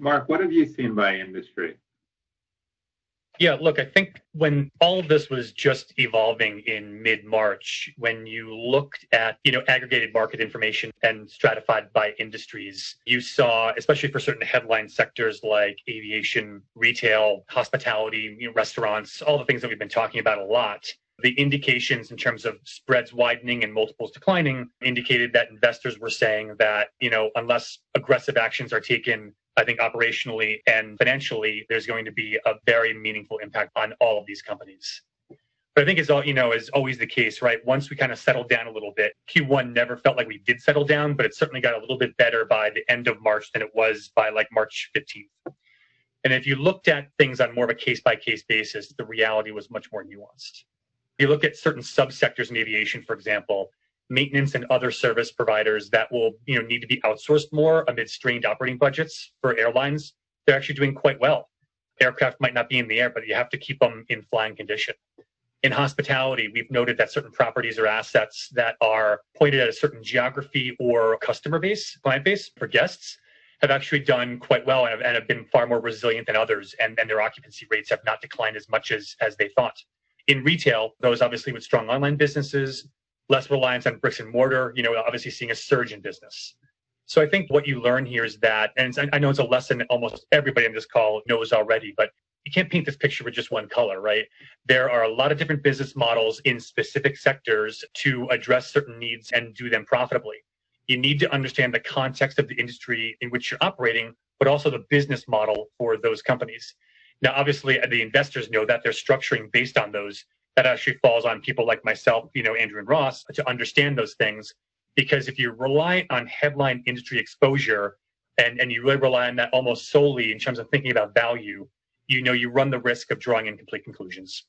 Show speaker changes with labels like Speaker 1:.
Speaker 1: Mark, what have you seen by industry?
Speaker 2: Yeah, look, I think when all of this was just evolving in mid-March, when you looked at, you know, aggregated market information and stratified by industries, you saw, especially for certain headline sectors like aviation, retail, hospitality, you know, restaurants, all the things that we've been talking about a lot, the indications in terms of spreads widening and multiples declining indicated that investors were saying that, you know, unless aggressive actions are taken I think operationally and financially, there's going to be a very meaningful impact on all of these companies. But I think it's all, you know, is always the case, right? Once we kind of settled down a little bit, Q1 never felt like we did settle down, but it certainly got a little bit better by the end of March than it was by like March 15th. And if you looked at things on more of a case by case basis, the reality was much more nuanced. If you look at certain subsectors in aviation, for example, maintenance and other service providers that will you know need to be outsourced more amid strained operating budgets for airlines they're actually doing quite well. Aircraft might not be in the air but you have to keep them in flying condition. In hospitality we've noted that certain properties or assets that are pointed at a certain geography or customer base client base for guests have actually done quite well and have, and have been far more resilient than others and, and their occupancy rates have not declined as much as as they thought. In retail those obviously with strong online businesses less reliance on bricks and mortar, you know, obviously seeing a surge in business. So I think what you learn here is that, and I know it's a lesson that almost everybody on this call knows already, but you can't paint this picture with just one color, right? There are a lot of different business models in specific sectors to address certain needs and do them profitably. You need to understand the context of the industry in which you're operating, but also the business model for those companies. Now, obviously, the investors know that they're structuring based on those that actually falls on people like myself, you know, Andrew and Ross, to understand those things. Because if you rely on headline industry exposure and, and you really rely on that almost solely in terms of thinking about value, you know you run the risk of drawing incomplete conclusions.